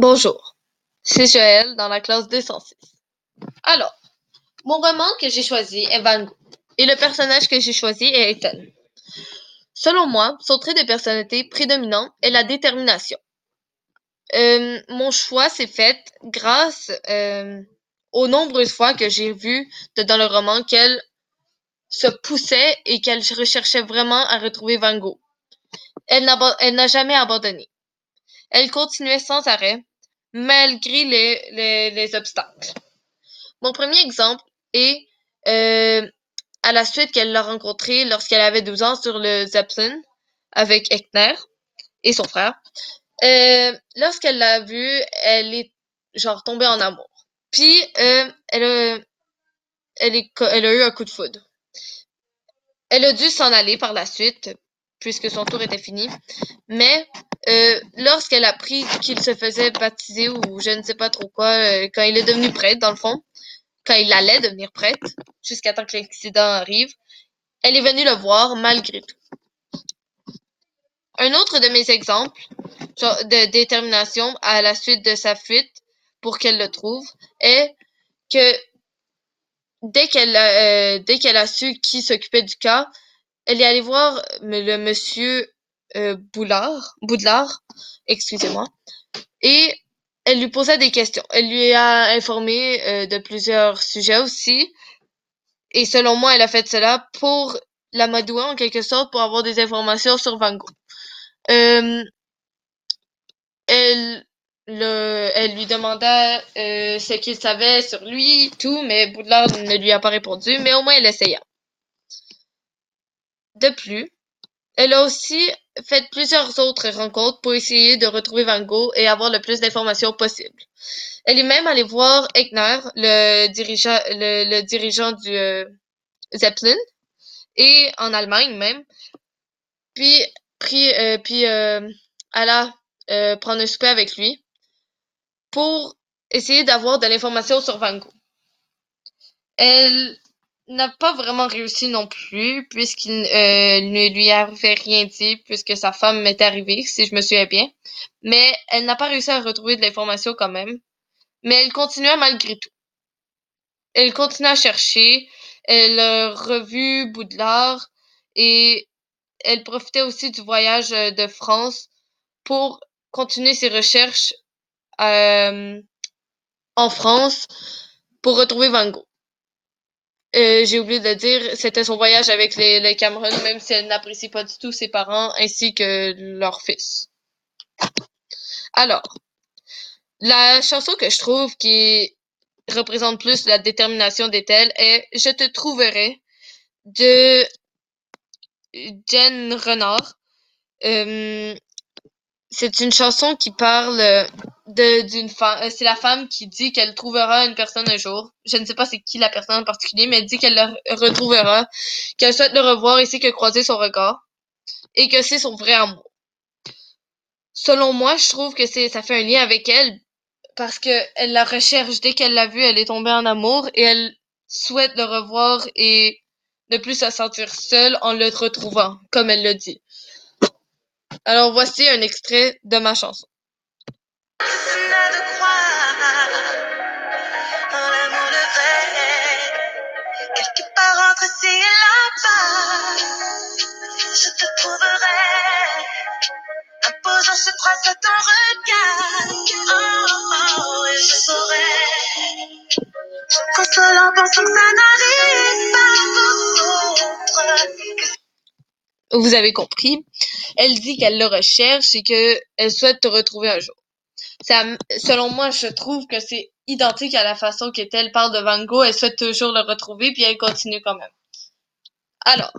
Bonjour, c'est Joël dans la classe 206. Alors, mon roman que j'ai choisi est Van Gogh et le personnage que j'ai choisi est Ethan. Selon moi, son trait de personnalité prédominant est la détermination. Euh, mon choix s'est fait grâce euh, aux nombreuses fois que j'ai vu dans le roman qu'elle se poussait et qu'elle recherchait vraiment à retrouver Van Gogh. Elle n'a jamais abandonné. Elle continuait sans arrêt, malgré les, les, obstacles. Mon premier exemple est euh, à la suite qu'elle l'a rencontré lorsqu'elle avait 12 ans sur le Zeppelin avec Eckner et son frère. Euh, lorsqu'elle l'a vu, elle est genre tombée en amour. Puis euh, elle, elle a eu un coup de foudre. Elle a dû s'en aller par la suite puisque son tour était fini. Mais euh, lorsqu'elle a appris qu'il se faisait baptiser ou je ne sais pas trop quoi, euh, quand il est devenu prêtre, dans le fond, quand il allait devenir prêtre, jusqu'à temps que l'accident arrive, elle est venue le voir malgré tout. Un autre de mes exemples de détermination à la suite de sa fuite pour qu'elle le trouve est que dès qu'elle euh, dès qu'elle a su qui s'occupait du cas, elle est allée voir le monsieur euh, Boulard, Boudelard, excusez-moi, et elle lui posait des questions. Elle lui a informé euh, de plusieurs sujets aussi. Et selon moi, elle a fait cela pour l'amadouer en quelque sorte, pour avoir des informations sur Van Gogh. Euh, elle, le, elle lui demanda ce qu'il savait sur lui, tout, mais Boudelard ne lui a pas répondu, mais au moins elle essaya. De plus, elle a aussi fait plusieurs autres rencontres pour essayer de retrouver Van Gogh et avoir le plus d'informations possible. Elle est même allée voir Eckner, le dirigeant, du euh, Zeppelin, et en Allemagne même. Puis, puis, euh, puis euh, elle a prendre un souper avec lui pour essayer d'avoir de l'information sur Van Gogh. Elle n'a pas vraiment réussi non plus, puisqu'il euh, ne lui avait rien dit, puisque sa femme m'est arrivée, si je me souviens bien. Mais elle n'a pas réussi à retrouver de l'information quand même. Mais elle continuait malgré tout. Elle continue à chercher. Elle a revu Boudelard et elle profitait aussi du voyage euh, de France pour continuer ses recherches euh, en France pour retrouver Van Gogh. Euh, j'ai oublié de dire, c'était son voyage avec les, les Cameron, même si elle n'apprécie pas du tout ses parents ainsi que leur fils. Alors, la chanson que je trouve qui représente plus la détermination d'Ethel est Je te trouverai de Jen Renard. Euh, c'est une chanson qui parle de d'une femme. Euh, c'est la femme qui dit qu'elle trouvera une personne un jour. Je ne sais pas c'est qui la personne en particulier, mais elle dit qu'elle le retrouvera, qu'elle souhaite le revoir ici que croiser son regard, et que c'est son vrai amour. Selon moi, je trouve que c'est ça fait un lien avec elle parce que elle la recherche dès qu'elle l'a vu, elle est tombée en amour et elle souhaite le revoir et ne plus se sentir seule en le retrouvant, comme elle le dit. Alors voici un extrait de ma chanson. Quelque part entre ci et là-bas, je te trouverai. Imposant ce trace à ton regard. Oh, oh, et je saurai. Consolant, pensant que ça n'arrive pas pour vous avez compris. Elle dit qu'elle le recherche et qu'elle souhaite te retrouver un jour. Selon moi, je trouve que c'est identique à la façon qu'elle parle de Van Gogh. Elle souhaite toujours le retrouver, puis elle continue quand même. Alors,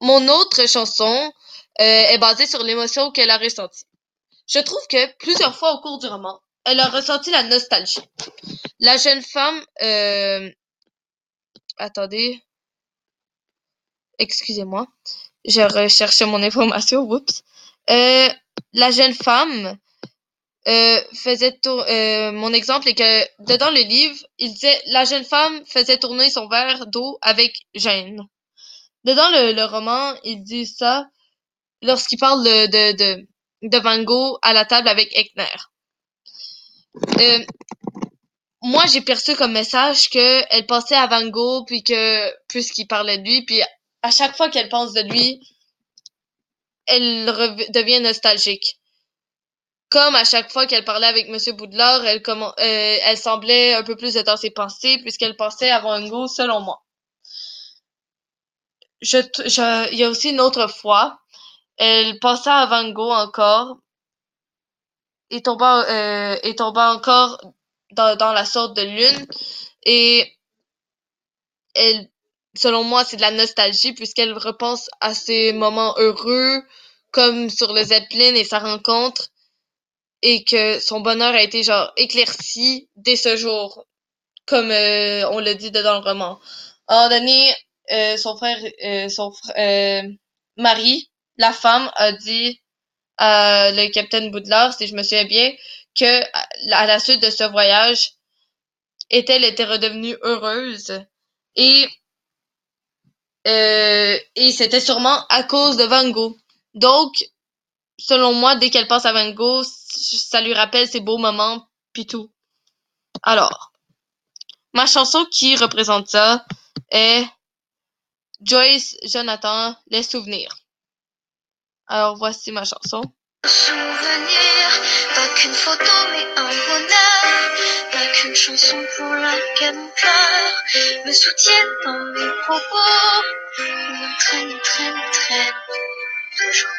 mon autre chanson euh, est basée sur l'émotion qu'elle a ressentie. Je trouve que plusieurs fois au cours du roman, elle a ressenti la nostalgie. La jeune femme... Euh... Attendez. Excusez-moi je recherchais mon information, oups. Euh, la jeune femme euh, faisait euh, mon exemple est que dedans le livre, il disait la jeune femme faisait tourner son verre d'eau avec gêne. Dedans le, le roman, il dit ça lorsqu'il parle de, de, de, Van Gogh à la table avec Eckner. Euh, moi, j'ai perçu comme message qu'elle pensait à Van Gogh, puis que, puisqu'il parlait de lui, puis à chaque fois qu'elle pense de lui, elle devient nostalgique. Comme à chaque fois qu'elle parlait avec Monsieur Boudelard, elle, euh, elle semblait un peu plus dans ses pensées, puisqu'elle pensait à Gogh, selon moi. Je, je, il y a aussi une autre fois, elle pensait à Van Gogh encore, et tomba, euh, et tomba encore dans, dans la sorte de lune, et elle, selon moi, c'est de la nostalgie puisqu'elle repense à ces moments heureux, comme sur le Zeppelin et sa rencontre, et que son bonheur a été genre éclairci dès ce jour, comme euh, on le dit dans le roman. À un euh, son frère, euh, son frère, Marie, la femme, a dit à le capitaine Boudlard, si je me souviens bien, que à la suite de ce voyage, elle était redevenue heureuse et euh, et c'était sûrement à cause de Van Gogh. Donc, selon moi, dès qu'elle pense à Van Gogh, ça lui rappelle ses beaux moments, puis tout. Alors, ma chanson qui représente ça est Joyce Jonathan, Les souvenirs. Alors, voici ma chanson. Pas qu'une photo mais un bonheur, pas qu'une chanson pour me soutient dans mes propos, m'entraîne, traîne, traîne, toujours.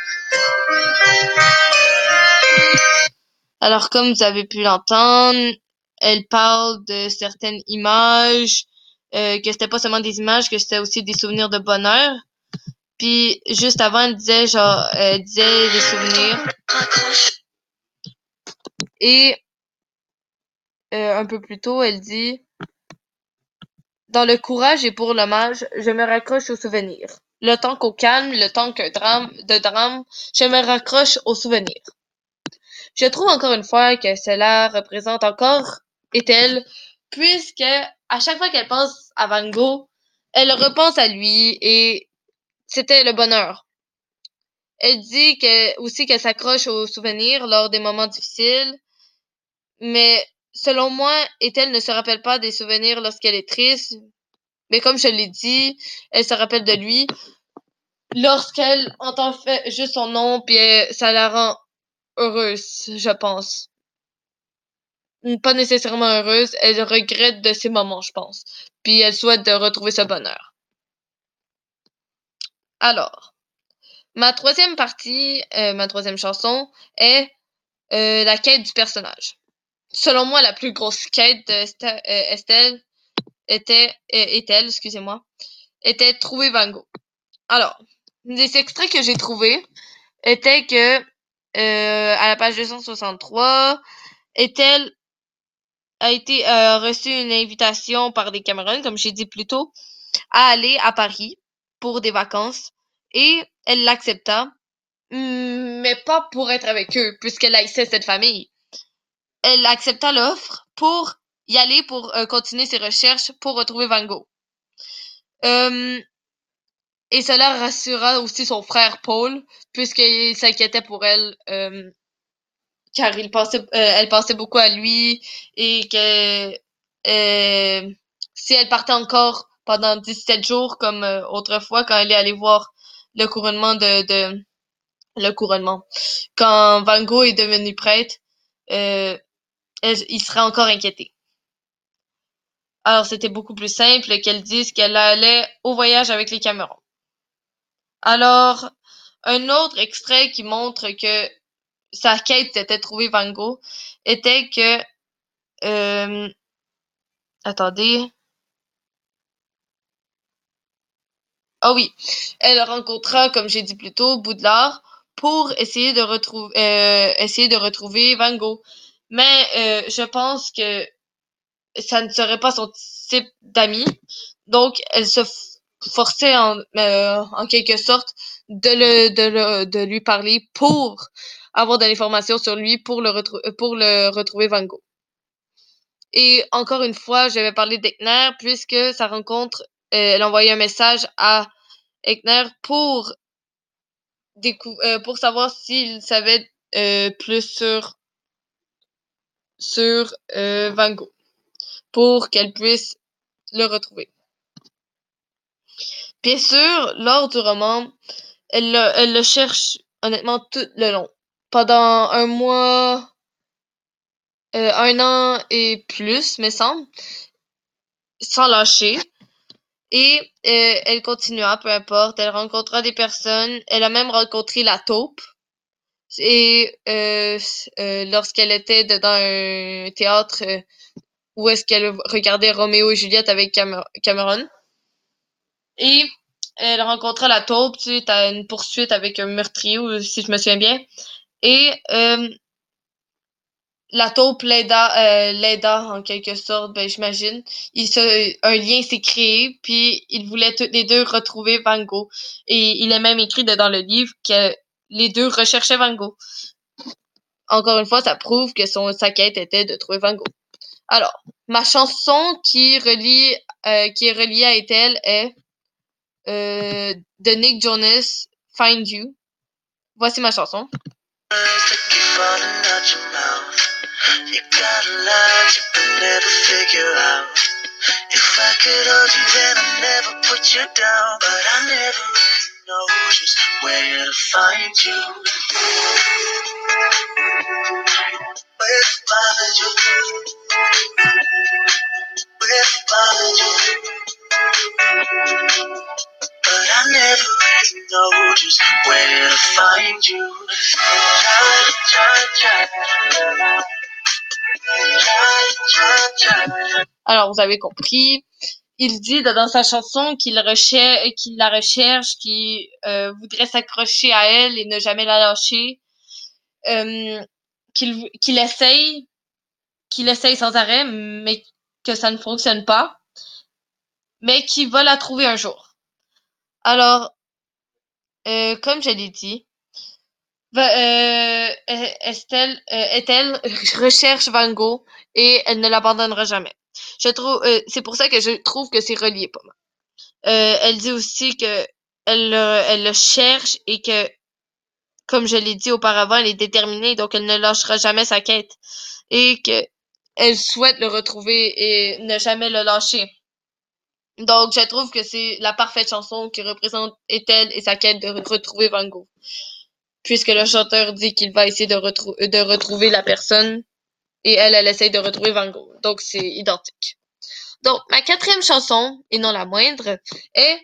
Alors, comme vous avez pu l'entendre, elle parle de certaines images, euh, que c'était pas seulement des images, que c'était aussi des souvenirs de bonheur. Puis juste avant, elle disait genre, disait des souvenirs. Et euh, un peu plus tôt, elle dit Dans le courage et pour l'hommage, je me raccroche aux souvenirs. Le temps qu'au calme, le temps qu'un drame, de drame, je me raccroche aux souvenirs. Je trouve encore une fois que cela représente encore est-elle, puisque à chaque fois qu'elle pense à Van Gogh, elle repense à lui et c'était le bonheur. Elle dit que, aussi qu'elle s'accroche aux souvenirs lors des moments difficiles, mais selon moi, Ethel ne se rappelle pas des souvenirs lorsqu'elle est triste, mais comme je l'ai dit, elle se rappelle de lui lorsqu'elle entend juste son nom, puis ça la rend heureuse, je pense. Pas nécessairement heureuse, elle regrette de ces moments, je pense. Puis elle souhaite de retrouver ce bonheur. Alors, ma troisième partie, euh, ma troisième chanson est euh, la quête du personnage. Selon moi, la plus grosse quête d'Estelle euh, était, est-elle, excusez-moi, était trouver Van Gogh. Alors, des extraits que j'ai trouvés étaient que à la page 263, est-elle a été reçu une invitation par des Cameroun, comme j'ai dit plus tôt, à aller à Paris pour des vacances et elle l'accepta, mais pas pour être avec eux, puisqu'elle haïssait cette famille. Elle accepta l'offre pour y aller pour euh, continuer ses recherches pour retrouver Van Gogh. Euh, et cela rassura aussi son frère Paul, puisqu'il s'inquiétait pour elle, euh, car il pensait, elle pensait beaucoup à lui et que si elle partait encore pendant 17 jours comme autrefois quand elle est allée voir le couronnement de, de le couronnement. Quand Van Gogh est devenu prêtre, il serait encore inquiété. Alors c'était beaucoup plus simple qu'elle dise qu'elle allait au voyage avec les Camerons. Alors, un autre extrait qui montre que sa quête était trouver Van Gogh était que euh, attendez Ah oui, elle rencontra, comme j'ai dit plus tôt, Boudelard pour essayer de retrouver euh, essayer de retrouver Van Gogh. Mais euh, je pense que ça ne serait pas son type d'ami. Donc elle se forçait en, euh, en quelque sorte de le, de le de lui parler pour avoir de l'information sur lui pour le pour le retrouver Van Gogh. Et encore une fois, je vais parler d'Eckner puisque sa rencontre elle envoyait un message à Eckner pour euh, pour savoir s'il savait euh, plus sur sur Van Gogh pour qu'elle puisse le retrouver. Bien sûr, lors du roman, elle le, elle le cherche honnêtement tout le long. Pendant un mois, euh, un an et plus, me semble, sans lâcher. Et euh, elle continua, peu importe. Elle rencontra des personnes. Elle a même rencontré la taupe. Et euh, lorsqu'elle était dans un théâtre où est-ce qu'elle regardait Roméo et Juliette avec Cameron? Et elle rencontra la taupe, sais, t'as une poursuite avec un meurtrier, si je me souviens bien. Et euh, la taupe l'aida, euh, en quelque sorte, ben j'imagine. Un lien s'est créé, puis ils voulaient tous les deux retrouver Van Gogh. Et il est même écrit dans le livre que les deux recherchaient Van Gogh. Encore une fois, ça prouve que son, sa quête était de trouver Van Gogh. Alors, ma chanson qui relie, euh, qui est reliée à Ethel est euh, de Nick Jonas, Find You. Voici ma chanson. If I could hold you, then I'd never put you down. But I never really know just where to find you. Where to find you? Where to find you? But I never really know just where to find you. Try, try, try. Alors, vous avez compris. Il dit dans sa chanson qu'il recherche, qu'il la recherche, qu'il euh, voudrait s'accrocher à elle et ne jamais la lâcher. Euh, qu'il essaye, qu'il essaye sans arrêt, mais que ça ne fonctionne pas, mais qu'il va la trouver un jour. Alors, euh, comme je l'ai dit, Estelle recherche Van Gogh et elle ne l'abandonnera jamais. Euh, c'est pour ça que je trouve que c'est relié pas mal. Euh, elle dit aussi que elle, le cherche et que, comme je l'ai dit auparavant, elle est déterminée, donc elle ne lâchera jamais sa quête et que elle souhaite le retrouver et ne jamais le lâcher. Donc, je trouve que c'est la parfaite chanson qui représente Ethel et sa quête de retrouver Van Gogh puisque le chanteur dit qu'il va essayer de retrouver la personne et elle, elle essaye de retrouver Van Gogh. Donc, c'est identique. Donc, ma quatrième chanson, et non la moindre, est,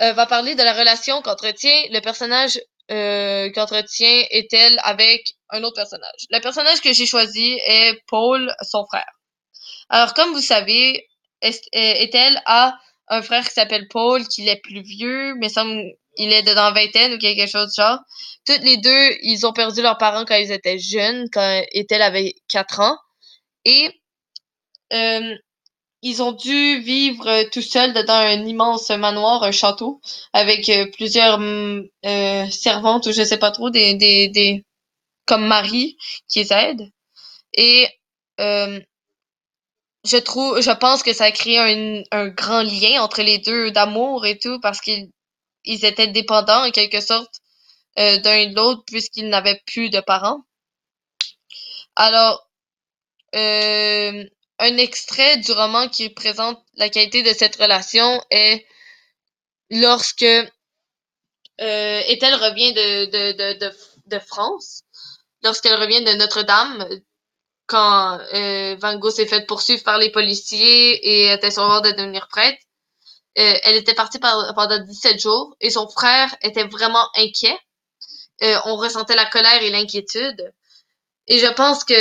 euh, va parler de la relation qu'entretient le personnage euh, qu'entretient Ethel avec un autre personnage. Le personnage que j'ai choisi est Paul, son frère. Alors, comme vous savez, Ethel a un frère qui s'appelle Paul, qui est plus vieux, mais semble il est dans vingtaine ou quelque chose de genre. Toutes les deux, ils ont perdu leurs parents quand ils étaient jeunes, quand Ethel avait 4 ans. Et euh, ils ont dû vivre tout seuls dans un immense manoir, un château, avec euh, plusieurs mm, euh, servantes ou je sais pas trop, des, des, des comme Marie qui les aident. Et euh, je trouve, je pense que ça a créé un, un grand lien entre les deux d'amour et tout parce qu'ils ils étaient dépendants en quelque sorte euh, d'un et de l'autre puisqu'ils n'avaient plus de parents. Alors, euh, un extrait du roman qui présente la qualité de cette relation est lorsque euh, Ethel revient de, de, de, de, France, lorsqu'elle revient de Notre-Dame, quand euh, Van Gogh s'est fait poursuivre par les policiers et était sur le de devenir prêtre. Euh, elle était partie pendant 17 jours et son frère était vraiment inquiet. Euh, on ressentait la colère et l'inquiétude. Et je pense que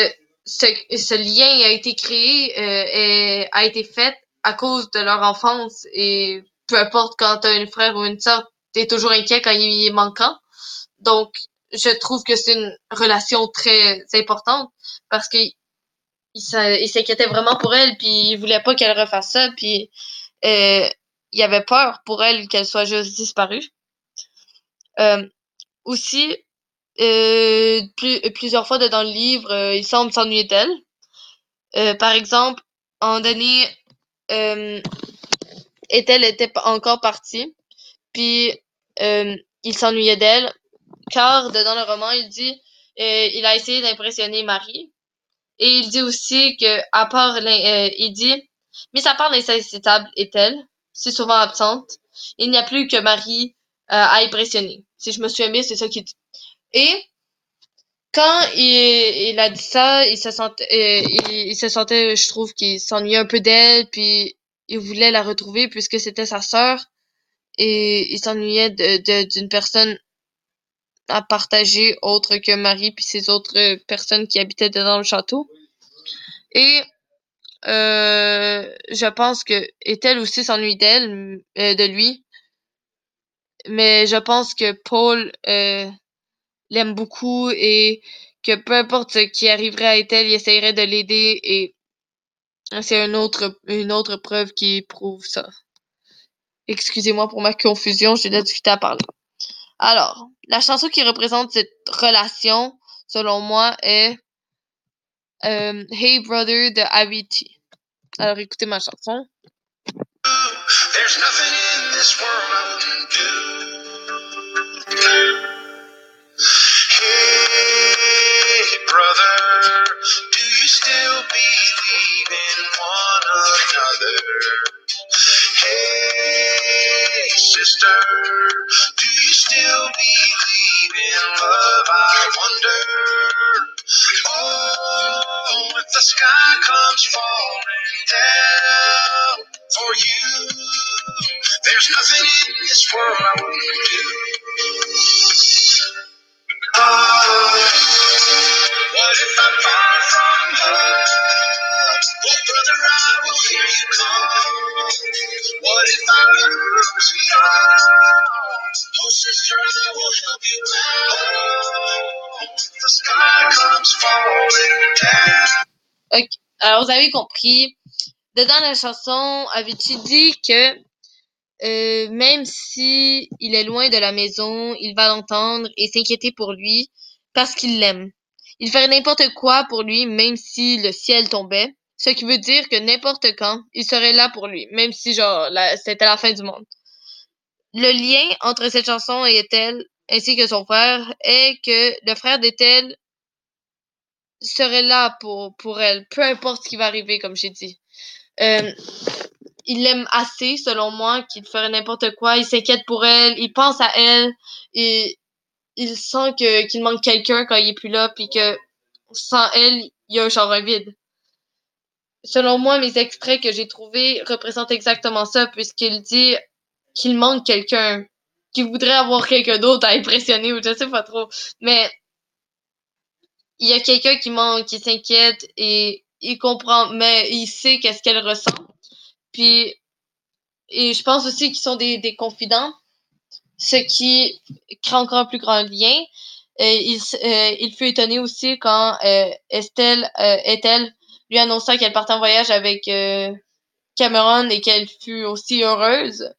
ce, ce lien a été créé euh, et a été fait à cause de leur enfance. Et peu importe quand tu as un frère ou une sœur, tu es toujours inquiet quand il est manquant. Donc, je trouve que c'est une relation très importante parce qu'il il s'inquiétait vraiment pour elle, puis il voulait pas qu'elle refasse ça, puis euh, il avait peur pour elle qu'elle soit juste disparue. Euh, aussi, euh, plusieurs fois dans le livre, euh, il semble s'ennuyer d'elle. Par exemple, en donné, euh, elle était encore partie, puis il s'ennuyait d'elle, car dans le roman, il dit il a essayé d'impressionner Marie, Et il dit aussi que, à part, il dit, l'insaisissable est-elle, si souvent absente, il n'y a plus que Marie euh, à impressionner. Si je me souviens bien, c'est ça qu'il dit. Et quand il, il, a dit ça, il se sentait, euh, il, se sentait, je trouve, qu'il s'ennuyait un peu d'elle, puis il voulait la retrouver puisque c'était sa sœur, et il s'ennuyait d'une personne à partager autre que Marie puis ces autres personnes qui habitaient dans le château. Et euh, je pense que est-elle aussi s'ennuie d'elle, euh, de lui. Mais je pense que Paul euh, l'aime beaucoup et que peu importe ce qui arriverait à Ethel, il essayerait de l'aider et c'est une autre, une autre preuve qui prouve ça. Excusez-moi pour ma confusion, j'ai de la à parler. Alors, la chanson qui représente cette relation, selon moi, est euh, Hey Brother de Avicii. Alors, écoutez ma chanson. Ok, alors vous avez compris. Dedans la chanson, avais-tu dit que euh, même si il est loin de la maison, il va l'entendre et s'inquiéter pour lui parce qu'il l'aime. Il ferait n'importe quoi pour lui, même si le ciel tombait. Ce qui veut dire que n'importe quand, il serait là pour lui, même si genre c'était la fin du monde. Le lien entre cette chanson et Ethel, ainsi que son frère, est que le frère d'Ethel serait là pour, pour elle, peu importe ce qui va arriver, comme j'ai dit. Euh, il l'aime assez, selon moi, qu'il ferait n'importe quoi. Il s'inquiète pour elle, il pense à elle, et il sent que qu'il manque quelqu'un quand il est plus là, puis que sans elle, il y a un genre vide. Selon moi, mes extraits que j'ai trouvés représentent exactement ça, puisqu'il dit qu'il manque quelqu'un, qu'il voudrait avoir quelqu'un d'autre à impressionner, ou je sais pas trop. Mais il y a quelqu'un qui manque, qui s'inquiète, et il comprend, mais il sait qu'est-ce qu'elle ressent. Puis, et je pense aussi qu'ils sont des, des confidents, ce qui crée encore un plus grand lien. Et il, euh, il fut étonné aussi quand euh, Estelle, euh, Ethel lui annonça qu'elle partait en voyage avec euh, Cameron et qu'elle fut aussi heureuse.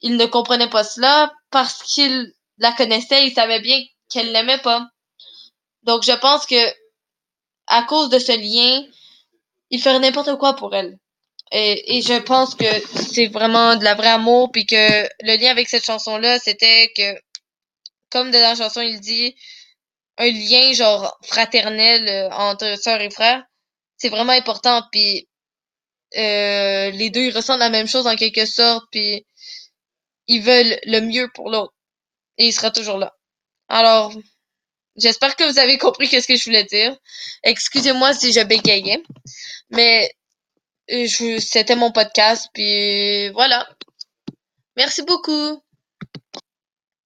Il ne comprenait pas cela parce qu'il la connaissait, il savait bien qu'elle l'aimait pas. Donc je pense que à cause de ce lien, il ferait n'importe quoi pour elle. Et, et, je pense que c'est vraiment de la vraie amour, puis que le lien avec cette chanson-là, c'était que, comme dans la chanson, il dit, un lien genre fraternel euh, entre sœur et frère, c'est vraiment important, puis euh, les deux, ils ressentent la même chose en quelque sorte, puis ils veulent le mieux pour l'autre. Et il sera toujours là. Alors, j'espère que vous avez compris ce que je voulais dire. Excusez-moi si je bégayais, mais c'était mon podcast, puis voilà. Merci beaucoup.